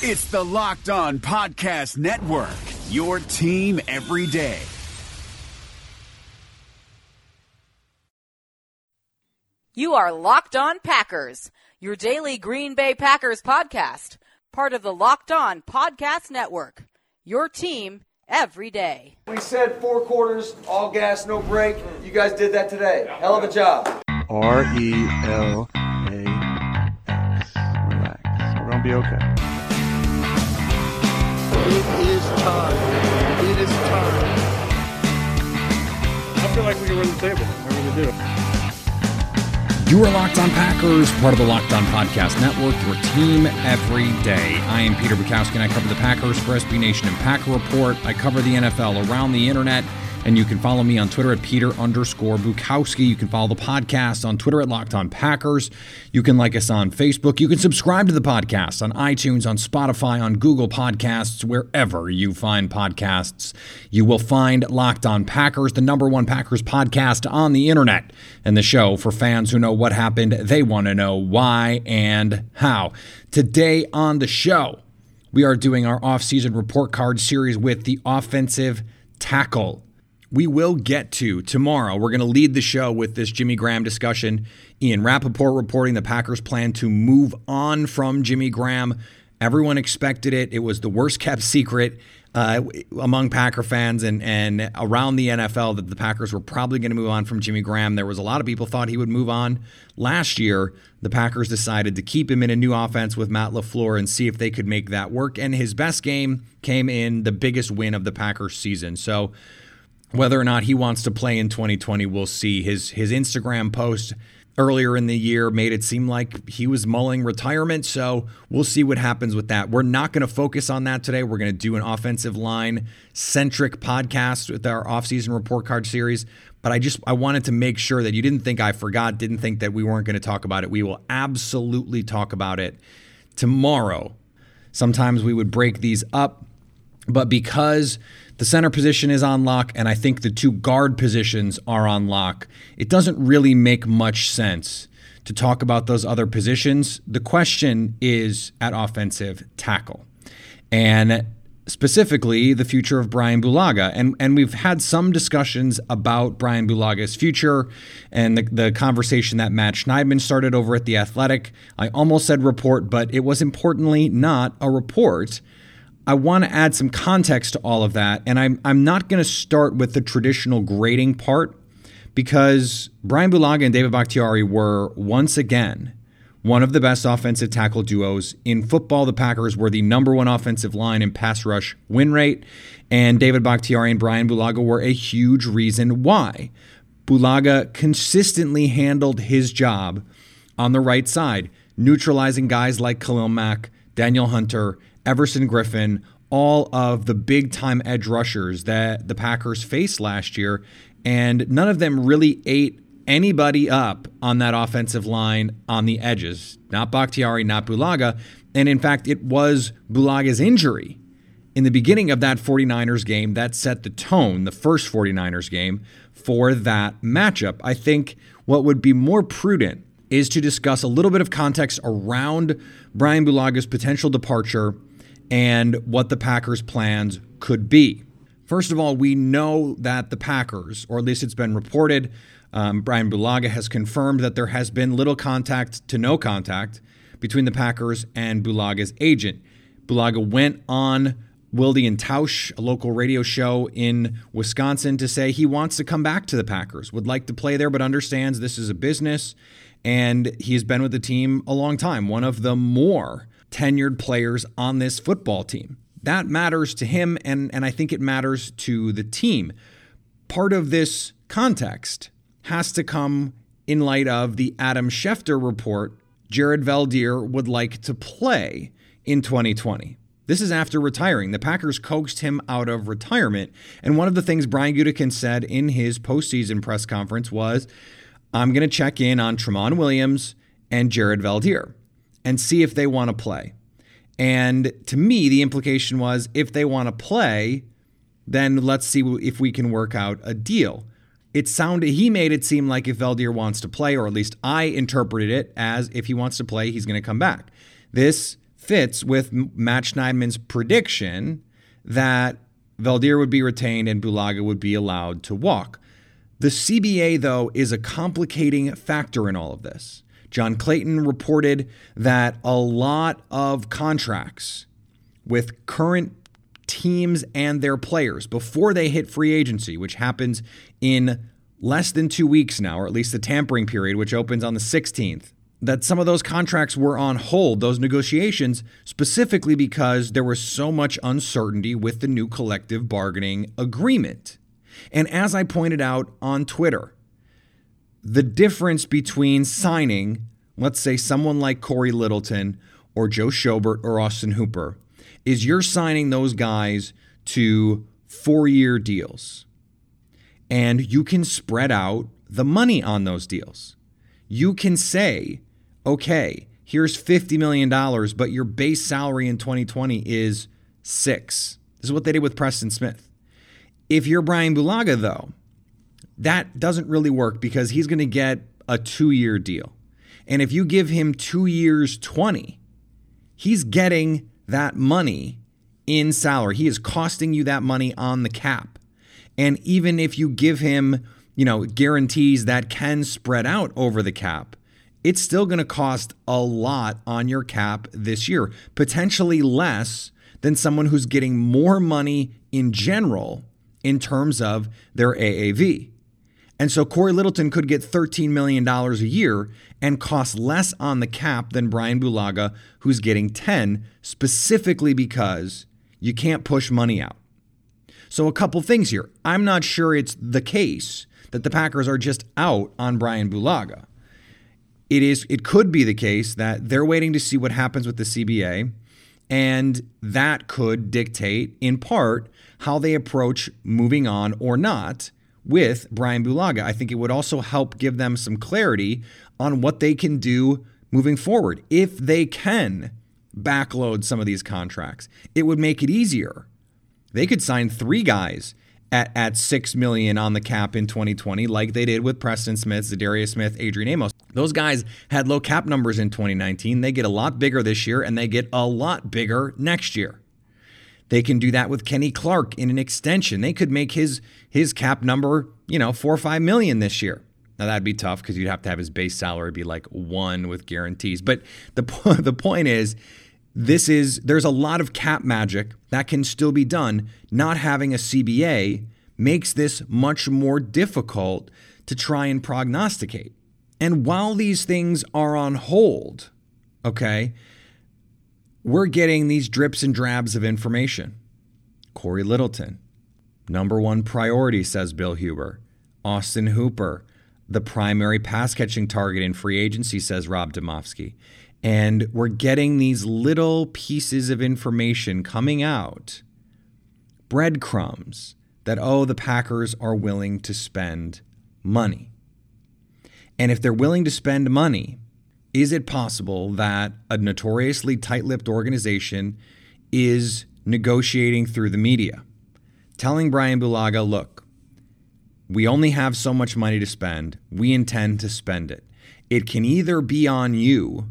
It's the Locked On Podcast Network, your team every day. You are Locked On Packers, your daily Green Bay Packers podcast, part of the Locked On Podcast Network. Your team every day. We said four quarters, all gas, no brake. You guys did that today. Hell of a job. R E L A X. Relax. We're gonna be okay. It is time. It is time. I feel like we can run the table. I really do. You are Locked On Packers, part of the Locked On Podcast Network, your team every day. I am Peter Bukowski, and I cover the Packers for SB Nation and Packer Report. I cover the NFL around the internet and you can follow me on Twitter at Peter underscore Bukowski. You can follow the podcast on Twitter at Locked On Packers. You can like us on Facebook. You can subscribe to the podcast on iTunes, on Spotify, on Google Podcasts, wherever you find podcasts. You will find Locked On Packers, the number one Packers podcast on the internet, and the show for fans who know what happened. They want to know why and how. Today on the show, we are doing our offseason report card series with the offensive tackle we will get to tomorrow. We're going to lead the show with this Jimmy Graham discussion. Ian Rapoport reporting the Packers plan to move on from Jimmy Graham. Everyone expected it. It was the worst kept secret uh, among Packer fans and, and around the NFL that the Packers were probably going to move on from Jimmy Graham. There was a lot of people thought he would move on. Last year, the Packers decided to keep him in a new offense with Matt LaFleur and see if they could make that work. And his best game came in the biggest win of the Packers season. So whether or not he wants to play in 2020, we'll see. His his Instagram post earlier in the year made it seem like he was mulling retirement, so we'll see what happens with that. We're not going to focus on that today. We're going to do an offensive line centric podcast with our offseason report card series, but I just I wanted to make sure that you didn't think I forgot, didn't think that we weren't going to talk about it. We will absolutely talk about it tomorrow. Sometimes we would break these up, but because the center position is on lock, and I think the two guard positions are on lock. It doesn't really make much sense to talk about those other positions. The question is at offensive tackle. And specifically the future of Bryan Bulaga. And and we've had some discussions about Bryan Bulaga's future and the, the conversation that Matt Schneidman started over at The Athletic. I almost said report, but it was importantly not a report. I want to add some context to all of that. And I'm, I'm not going to start with the traditional grading part because Bryan Bulaga and David Bakhtiari were once again one of the best offensive tackle duos in football. The Packers were the number one offensive line in pass rush win rate, and David Bakhtiari and Bryan Bulaga were a huge reason why. Bulaga consistently handled his job on the right side, neutralizing guys like Khalil Mack, Danielle Hunter, Everson Griffen, all of the big time edge rushers that the Packers faced last year, and none of them really ate anybody up on that offensive line on the edges. Not Bakhtiari, not Bulaga. And in fact, it was Bulaga's injury in the beginning of that 49ers game that set the tone, the first 49ers game, for that matchup. I think what would be more prudent is to discuss a little bit of context around Bryan Bulaga's potential departure and what the Packers' plans could be. First of all, we know that the Packers, or at least it's been reported, um, Bryan Bulaga has confirmed that there has been little contact to no contact between the Packers and Bulaga's agent. Bulaga went on Wilde and Tausch, a local radio show in Wisconsin, to say he wants to come back to the Packers, would like to play there, but understands this is a business. And he's been with the team a long time, one of the more tenured players on this football team. That matters to him, and, and I think it matters to the team. Part of this context has to come in light of the Adam Schefter report Jared Veldheer would like to play in 2020. This is after retiring. The Packers coaxed him out of retirement. And one of the things Brian Gutekunst said in his postseason press conference was, I'm going to check in on Tramon Williams and Jared Veldheer and see if they want to play. And to me, the implication was if they want to play, then let's see if we can work out a deal. It sounded he made it seem like if Veldheer wants to play, or at least I interpreted it as if he wants to play, he's going to come back. This fits with Matt Schneidman's prediction that Veldheer would be retained and Bulaga would be allowed to walk. The CBA, though, is a complicating factor in all of this. John Clayton reported that a lot of contracts with current teams and their players before they hit free agency, which happens in less than two weeks now, or at least the tampering period, which opens on the 16th, that some of those contracts were on hold, those negotiations, specifically because there was so much uncertainty with the new collective bargaining agreement. And as I pointed out on Twitter, the difference between signing, let's say, someone like Cory Littleton or Joe Schobert or Austin Hooper, is you're signing those guys to four year deals. And you can spread out the money on those deals. You can say, okay, here's $50 million, but your base salary in 2020 is six. This is what they did with Preston Smith. If you're Bryan Bulaga, though, that doesn't really work because he's going to get a two year deal. And if you give him two years, 20, he's getting that money in salary. He is costing you that money on the cap. And even if you give him, you know, guarantees that can spread out over the cap, it's still going to cost a lot on your cap this year, potentially less than someone who's getting more money in general in terms of their AAV. And so Cory Littleton could get $13 million a year and cost less on the cap than Bryan Bulaga, who's getting 10, specifically because you can't push money out. So, a couple things here. I'm not sure it's the case that the Packers are just out on Bryan Bulaga. It is it could be the case that they're waiting to see what happens with the CBA and that could dictate in part how they approach moving on or not with Bryan Bulaga. I think it would also help give them some clarity on what they can do moving forward. If they can backload some of these contracts, it would make it easier. They could sign three guys at, at six million on the cap in 2020, like they did with Preston Smith, Za'Darius Smith, Adrian Amos. Those guys had low cap numbers in 2019. They get a lot bigger this year, and they get a lot bigger next year. They can do that with Kenny Clark in an extension. They could make his his cap number, you know, four or five million this year. Now that'd be tough because you'd have to have his base salary be like one with guarantees. But the the point is, this is there's a lot of cap magic that can still be done. Not having a CBA makes this much more difficult to try and prognosticate. And while these things are on hold, okay, we're getting these drips and drabs of information. Cory Littleton, number one priority, says Bill Huber. Austin Hooper, the primary pass catching target in free agency, says Rob Demovsky. And we're getting these little pieces of information coming out, breadcrumbs, that, oh, the Packers are willing to spend money. And if they're willing to spend money, is it possible that a notoriously tight lipped organization is negotiating through the media, telling Bryan Bulaga, look, we only have so much money to spend. We intend to spend it. It can either be on you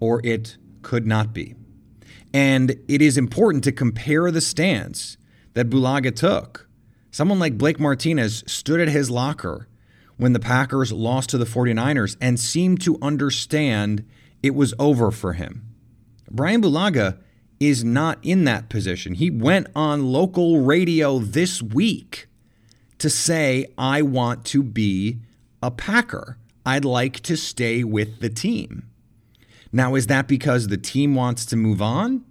or it could not be. And it is important to compare the stance that Bulaga took. Someone like Blake Martinez stood at his locker when the Packers lost to the 49ers and seemed to understand it was over for him. Bryan Bulaga is not in that position. He went on local radio this week to say, I want to be a Packer. I'd like to stay with the team. Now, is that because the team wants to move on?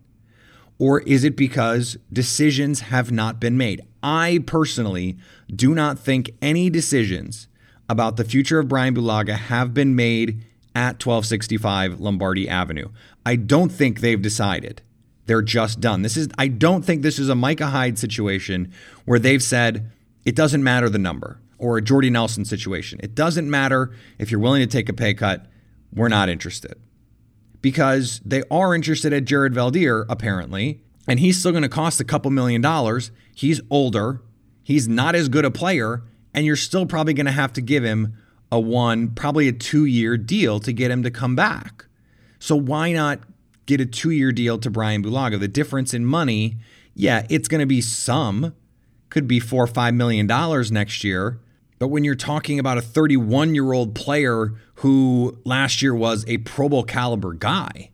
Or is it because decisions have not been made? I personally do not think any decisions about the future of Bryan Bulaga have been made at 1265 Lombardi Avenue. I don't think they've decided. They're just done. This is I don't think this is a Micah Hyde situation where they've said it doesn't matter the number or a Jordy Nelson situation. It doesn't matter if you're willing to take a pay cut. We're not interested. Because they are interested at Jared Veldheer, apparently, and he's still going to cost a couple million dollars. He's older. He's not as good a player and you're still probably going to have to give him a one, probably a two year deal to get him to come back. So why not get a two year deal to Bryan Bulaga. The difference in money, yeah, it's going to be some, could be four or five million dollars next year. But when you're talking about a 31 year old player who last year was a Pro Bowl caliber guy,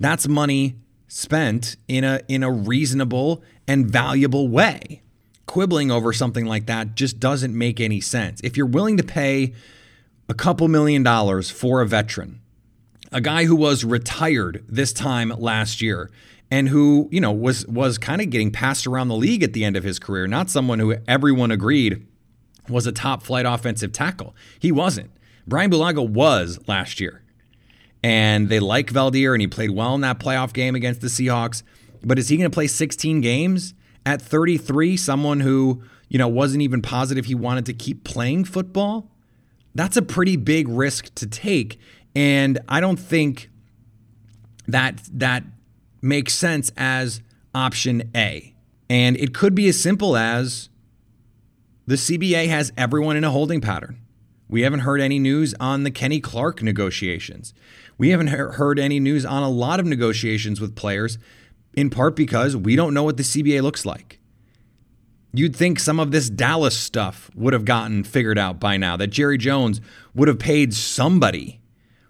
that's money spent in a in a reasonable and valuable way. Quibbling over something like that just doesn't make any sense. If you're willing to pay a couple million dollars for a veteran, a guy who was retired this time last year and who, you know, was was kind of getting passed around the league at the end of his career, not someone who everyone agreed was a top flight offensive tackle. He wasn't. Bryan Bulaga was last year. And they like Veldheer and he played well in that playoff game against the Seahawks. But is he going to play 16 games at 33? Someone who, you know, wasn't even positive he wanted to keep playing football? That's a pretty big risk to take. And I don't think that that makes sense as option A. And it could be as simple as the CBA has everyone in a holding pattern. We haven't heard any news on the Kenny Clark negotiations. We haven't heard any news on a lot of negotiations with players, in part because we don't know what the CBA looks like. You'd think some of this Dallas stuff would have gotten figured out by now, that Jerry Jones would have paid somebody,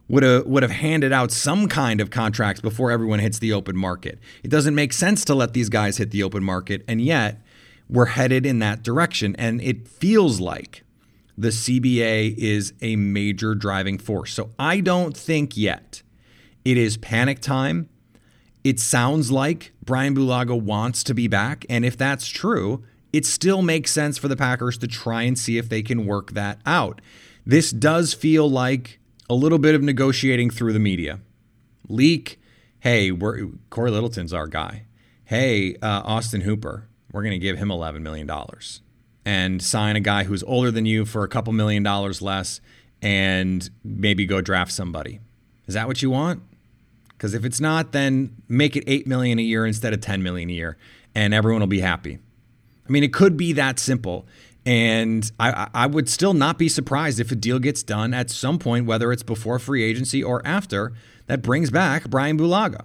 would have, would have handed out some kind of contracts before everyone hits the open market. It doesn't make sense to let these guys hit the open market, and yet we're headed in that direction. And it feels like the CBA is a major driving force. So I don't think yet it is panic time. It sounds like Bryan Bulaga wants to be back. And if that's true, it still makes sense for the Packers to try and see if they can work that out. This does feel like a little bit of negotiating through the media. Leak, hey, we're, Cory Littleton's our guy. Hey, uh, Austin Hooper, we're going to give him $11 million and sign a guy who's older than you for a couple million dollars less and maybe go draft somebody. Is that what you want? Because if it's not, then make it 8 million a year instead of 10 million a year and everyone will be happy. I mean, it could be that simple. And I, I would still not be surprised if a deal gets done at some point, whether it's before free agency or after, that brings back Bryan Bulaga.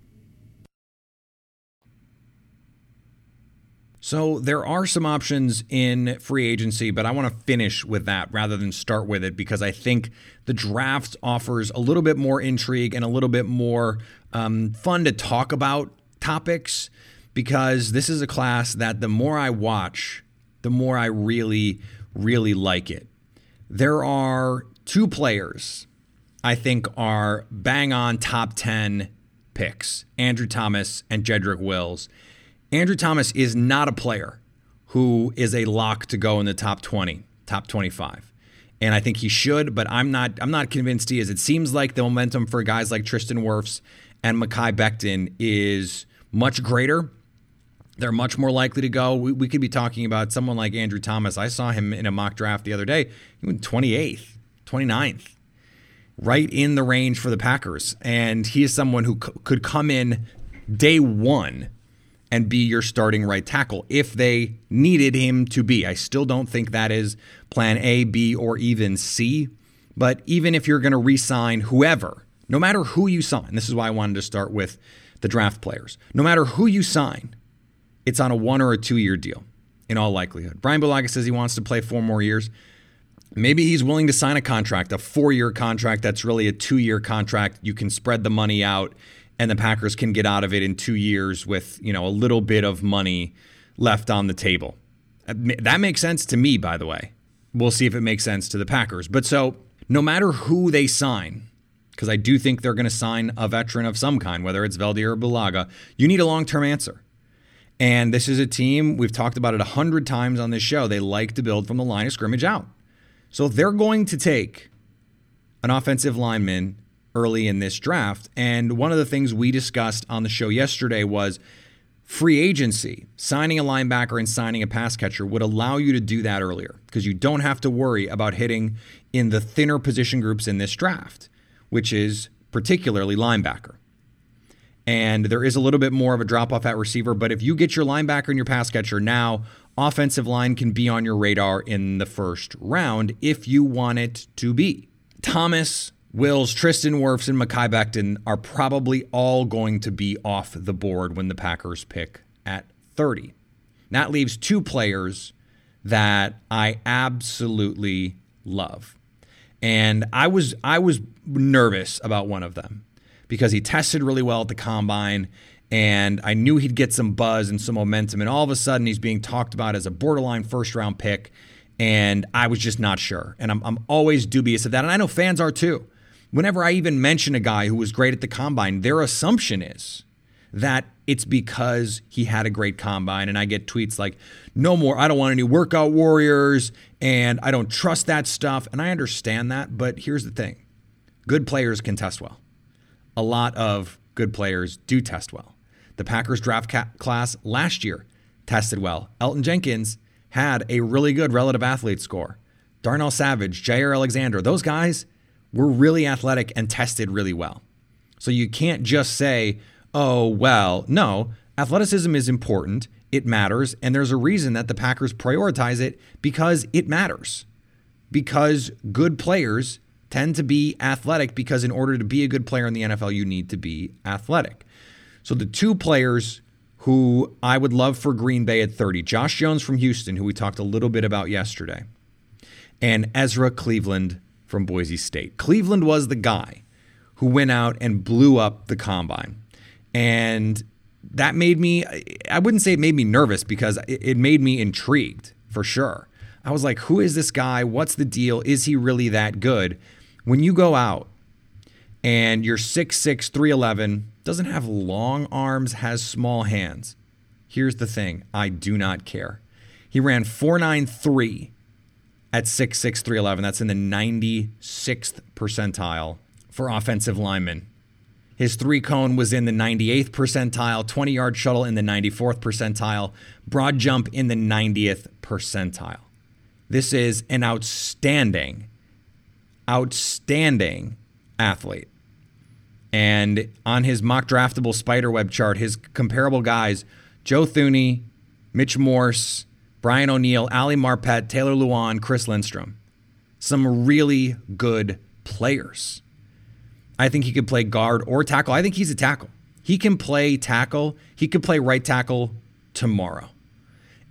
So there are some options in free agency, but I want to finish with that rather than start with it because I think the draft offers a little bit more intrigue and a little bit more um, fun to talk about topics because this is a class that the more I watch, the more I really, really like it. There are two players I think are bang on top 10 picks Andrew Thomas and Jedrick Wills. Andrew Thomas is not a player who is a lock to go in the top 20, top 25. And I think he should, but I'm not I'm not convinced he is. It seems like the momentum for guys like Tristan Wirfs and Mekhi Becton is much greater. They're much more likely to go. We, we, could be talking about someone like Andrew Thomas. I saw him in a mock draft the other day. He went 28th, 29th. right in the range for the Packers. And he is someone who c- could come in day one and be your starting right tackle if they needed him to be. I still don't think that is plan A, B, or even C. But even if you're going to re sign whoever, no matter who you sign, this is why I wanted to start with the draft players. No matter who you sign, it's on a one or a two year deal in all likelihood. Bryan Bulaga says he wants to play four more years. Maybe he's willing to sign a contract, a four year contract that's really a two year contract. You can spread the money out and the Packers can get out of it in two years with, you know, a little bit of money left on the table. That makes sense to me, by the way. We'll see if it makes sense to the Packers. But so no matter who they sign, because I do think they're going to sign a veteran of some kind, whether it's Veldy or Bulaga, you need a long term answer. And this is a team, we've talked about it a hundred times on this show. They like to build from the line of scrimmage out. So they're going to take an offensive lineman early in this draft. And one of the things we discussed on the show yesterday was free agency, signing a linebacker and signing a pass catcher would allow you to do that earlier because you don't have to worry about hitting in the thinner position groups in this draft, which is particularly linebacker. And there is a little bit more of a drop off at receiver, but if you get your linebacker and your pass catcher now, offensive line can be on your radar in the first round if you want it to be. Thomas, Wills, Tristan Wirfs, and Mekhi Becton are probably all going to be off the board when the Packers pick at 30. That leaves two players that I absolutely love. And I was I was nervous about one of them because he tested really well at the combine and I knew he'd get some buzz and some momentum. And all of a sudden, he's being talked about as a borderline first round pick. And I was just not sure. And I'm, I'm always dubious of that. And I know fans are too. Whenever I even mention a guy who was great at the combine, their assumption is that it's because he had a great combine. And I get tweets like, no more, I don't want any workout warriors, and I don't trust that stuff. And I understand that. But here's the thing good players can test well. A lot of good players do test well. The Packers draft class last year tested well. Elgton Jenkins had a really good relative athlete score. Darnell Savage, Jaire Alexander, those guys were really athletic and tested really well. So you can't just say, oh, well, no, athleticism is important, it matters, and there's a reason that the Packers prioritize it because it matters. Because good players tend to be athletic because in order to be a good player in the NFL, you need to be athletic. So the two players who I would love for Green Bay at 30, Josh Jones from Houston, who we talked a little bit about yesterday, and Ezra Cleveland from Boise State. Cleveland was the guy who went out and blew up the combine. And that made me, I wouldn't say it made me nervous because it made me intrigued for sure. I was like, who is this guy? What's the deal? Is he really that good? When you go out and you're 6'6, 311, doesn't have long arms, has small hands. Here's the thing I do not care. He ran 493 at 6'6, 311. That's in the 96th percentile for offensive linemen. His three cone was in the 98th percentile, 20 yard shuttle in the 94th percentile, broad jump in the 90th percentile. This is an outstanding, outstanding athlete. And on his mock draftable spiderweb chart, his comparable guys Joe Thuney, Mitch Morse, Brian O'Neill, Ali Marpet, Taylor Lewan, Chris Lindstrom. Some really good players. I think he could play guard or tackle. I think he's a tackle. He can play tackle. He could play right tackle tomorrow.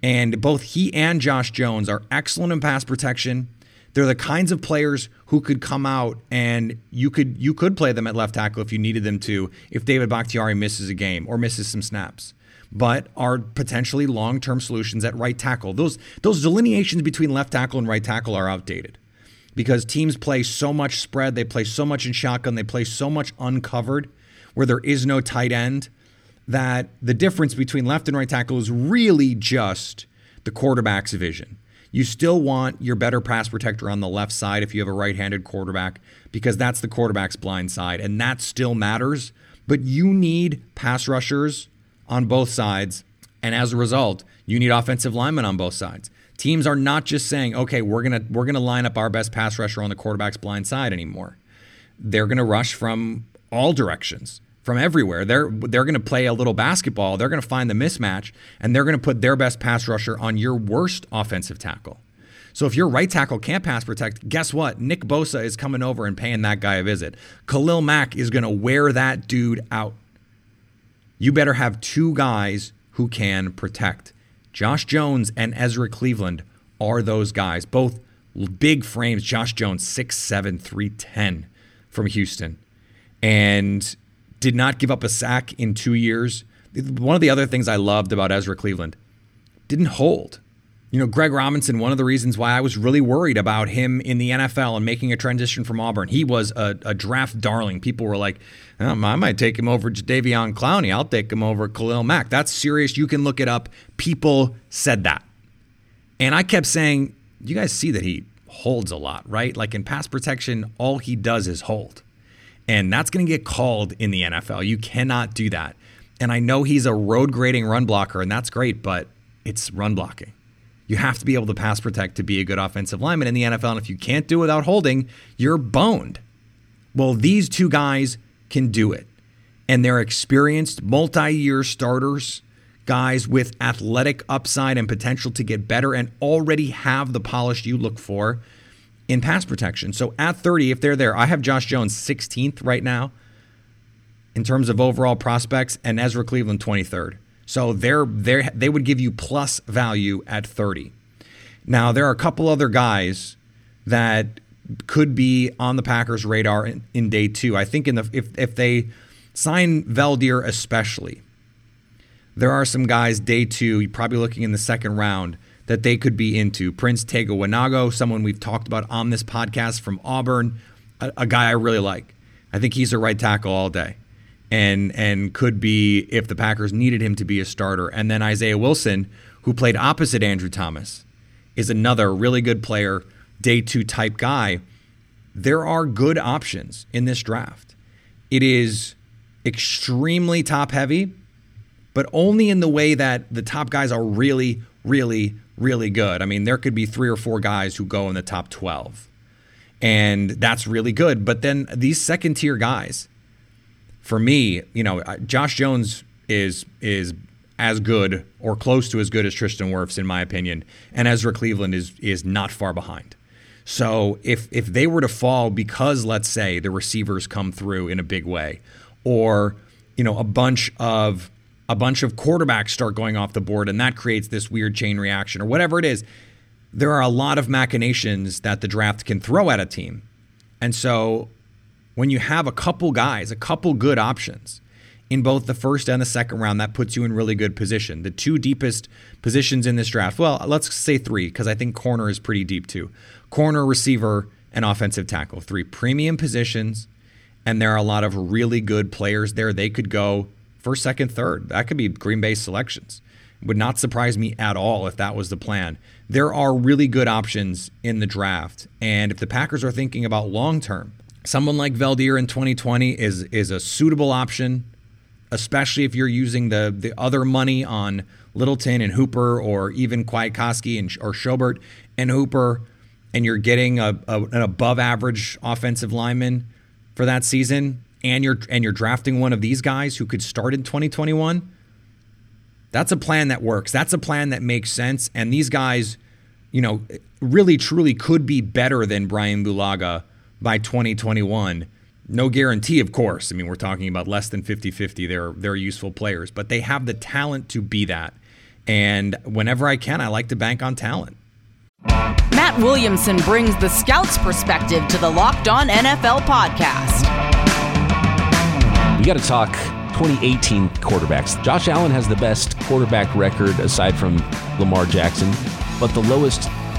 And both he and Josh Jones are excellent in pass protection. They're the kinds of players who could come out and you could you could play them at left tackle if you needed them to if David Bakhtiari misses a game or misses some snaps. But are potentially long-term solutions at right tackle. Those those delineations between left tackle and right tackle are outdated. Because teams play so much spread, they play so much in shotgun, they play so much uncovered where there is no tight end that the difference between left and right tackle is really just the quarterback's vision. You still want your better pass protector on the left side if you have a right handed quarterback, because that's the quarterback's blind side, and that still matters. But you need pass rushers on both sides. And as a result, you need offensive linemen on both sides. Teams are not just saying, okay, we're gonna we're gonna line up our best pass rusher on the quarterback's blind side anymore. they're to rush from all directions, from everywhere. They're they're to play a little basketball. They're to find the mismatch, and they're to put their best pass rusher on your worst offensive tackle. So if your right tackle can't pass protect, guess what? Nick Bosa is coming over and paying that guy a visit. Khalil Mack is to wear that dude out. You better have two guys who can protect. Josh Jones and Ezra Cleveland are those guys. Both big frames. Josh Jones, 6'7, 310 from Houston. And did not give up a sack in two years. One of the other things I loved about Ezra Cleveland didn't hold. You know, Greg Robinson, one of the reasons why I was really worried about him in the NFL and making a transition from Auburn, he was a, a draft darling. People were like, um, I might take him over Jadeveon Clowney. I'll take him over Khalil Mack. That's serious. You can look it up. People said that. And I kept saying, you guys see that he holds a lot, right? Like in pass protection, all he does is hold. And that's going to get called in the NFL. You cannot do that. And I know he's a road grading run blocker, and that's great, but it's run blocking. You have to be able to pass protect to be a good offensive lineman in the NFL. And if you can't do it without holding, you're boned. Well, these two guys can do it. And they're experienced, multi year starters, guys with athletic upside and potential to get better and already have the polish you look for in pass protection. So at 30, if they're there, I have Josh Jones 16th right now in terms of overall prospects and Ezra Cleveland 23rd. So they're, they they would give you plus value at 30. Now, there are a couple other guys that could be on the Packers' radar in, in day two. I think in the if, if they sign Veldheer especially, there are some guys day two, you're probably looking in the second round, that they could be into. Prince Tega Wanogho, someone we've talked about on this podcast from Auburn, a, a guy I really like. I think he's a right tackle all day and and could be if the Packers needed him to be a starter. And then Isaiah Wilson, who played opposite Andrew Thomas, is another really good player, day two type guy. There are good options in this draft. It is extremely top heavy, but only in the way that the top guys are really, really, really good. I mean, there could be three or four guys who go in the top 12, and that's really good. But then these second tier guys, for me, you know, Josh Jones is is as good or close to as good as Tristan Wirfs in my opinion, and Ezra Cleveland is is not far behind. So if if they were to fall because let's say the receivers come through in a big way, or you know a bunch of a bunch of quarterbacks start going off the board and that creates this weird chain reaction or whatever it is, there are a lot of machinations that the draft can throw at a team. And so when you have a couple guys, a couple good options in both the first and the second round, that puts you in really good position. The two deepest positions in this draft, well, let's say three, because I think corner is pretty deep too. Corner, receiver, and offensive tackle. Three premium positions, and there are a lot of really good players there. They could go first, second, third. That could be Green Bay selections. Would not surprise me at all if that was the plan. There are really good options in the draft. And if the Packers are thinking about long term, someone like Veldheer in 2020 is is a suitable option, especially if you're using the the other money on Littleton and Hooper, or even Kwiatkoski and or Schobert and Hooper, and you're getting a, a, an above average offensive lineman for that season, and you're and you're drafting one of these guys who could start in 2021. That's a plan that works. That's a plan that makes sense. And these guys, you know, really truly could be better than Bryan Bulaga by 2021. No guarantee, of course. I mean, we're talking about less than 50 50. They're, they're useful players, but they have the talent to be that. And whenever I can, I like to bank on talent. Matt Williamson brings the scout's perspective to the Locked On NFL podcast. We got to talk 2018 quarterbacks. Josh Allen has the best quarterback record aside from Lamar Jackson, but the lowest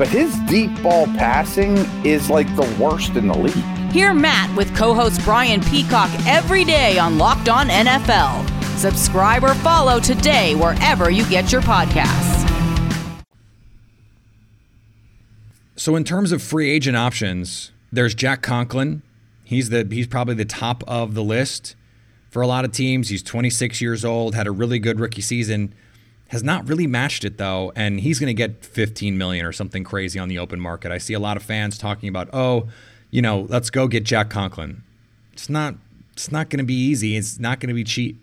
but his deep ball passing is like the worst in the league. Hear Matt with co host Brian Peacock every day on Locked On NFL. Subscribe or follow today wherever you get your podcasts. So, in terms of free agent options, there's Jack Conklin. He's the he's probably the top of the list for a lot of teams. He's 26 years old, had a really good rookie season, has not really matched it though, and he's going to get 15 million or something crazy on the open market. I see a lot of fans talking about, "Oh, you know, let's go get Jack Conklin." It's not it's not going to be easy. It's not going to be cheap.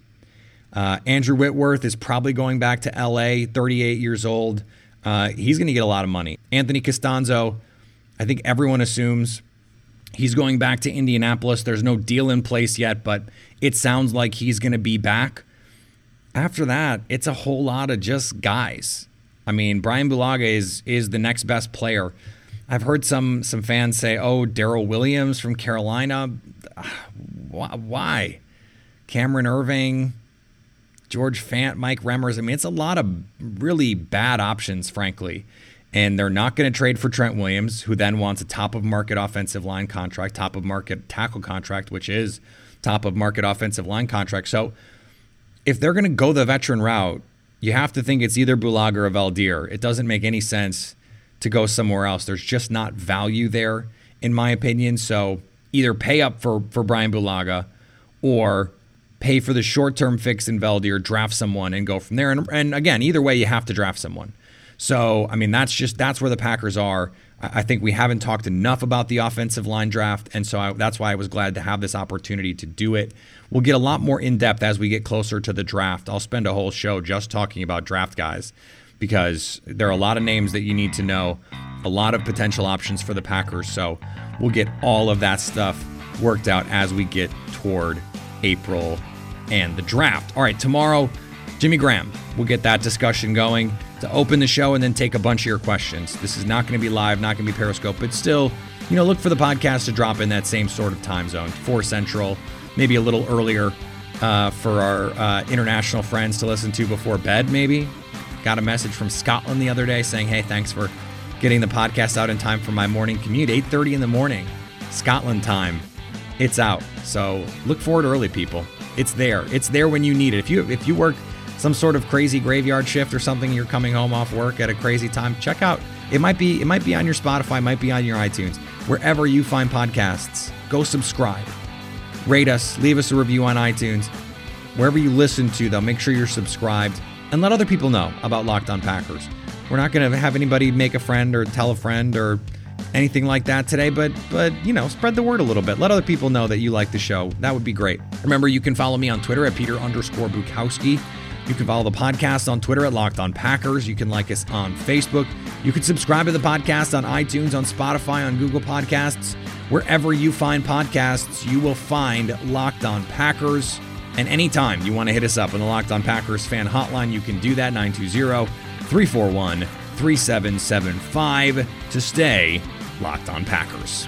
Uh, Andrew Whitworth is probably going back to LA, 38 years old. Uh, he's going to get a lot of money. Anthony Castonzo, I think everyone assumes he's going back to Indianapolis. There's no deal in place yet, but it sounds like he's going to be back. After that, it's a whole lot of just guys. I mean, Bryan Bulaga is is the next best player. I've heard some some fans say, "Oh, Daryl Williams from Carolina." Why? Cameron Erving, George Fant, Mike Remmers. I mean, it's a lot of really bad options, frankly. And they're not going to trade for Trent Williams, who then wants a top of market offensive line contract, top of market tackle contract, which is top of market offensive line contract. So if they're going to go the veteran route, you have to think it's either Bulaga or Veldheer. It doesn't make any sense to go somewhere else. There's just not value there, in my opinion. So either pay up for, for Bryan Bulaga or pay for the short term fix in Veldheer, draft someone, and go from there. And, and again, either way, you have to draft someone. So, I mean, that's just that's where the Packers are. I think we haven't talked enough about the offensive line draft, and so I, that's why I was glad to have this opportunity to do it. We'll get a lot more in depth as we get closer to the draft. I'll spend a whole show just talking about draft guys because there are a lot of names that you need to know, a lot of potential options for the Packers. So we'll get all of that stuff worked out as we get toward April and the draft. All right, tomorrow, Jimmy Graham. We'll get that discussion going to open the show and then take a bunch of your questions. This is not going to be live, not going to be Periscope, but still, you know, look for the podcast to drop in that same sort of time zone, 4 Central, maybe a little earlier uh, for our uh, international friends to listen to before bed, maybe. Got a message from Scotland the other day saying, hey, thanks for getting the podcast out in time for my morning commute, 8.30 in the morning, Scotland time. It's out. So look forward early, people. It's there. It's there when you need it. If you if you work some sort of crazy graveyard shift or something, you're coming home off work at a crazy time, check out. It might be it might be on your Spotify, might be on your iTunes, wherever you find podcasts. Go subscribe, rate us, leave us a review on iTunes, wherever you listen to. Though, make sure you're subscribed and let other people know about Locked On Packers. We're not going to have anybody make a friend or tell a friend or anything like that today, but but you know, spread the word a little bit. Let other people know that you like the show. That would be great. Remember, you can follow me on Twitter at Peter underscore Bukowski. You can follow the podcast on Twitter at Locked On Packers. You can like us on Facebook. You can subscribe to the podcast on iTunes, on Spotify, on Google Podcasts. Wherever you find podcasts, you will find Locked On Packers. And anytime you want to hit us up on the Locked On Packers fan hotline, you can do that 920 341 3775 to stay locked on Packers.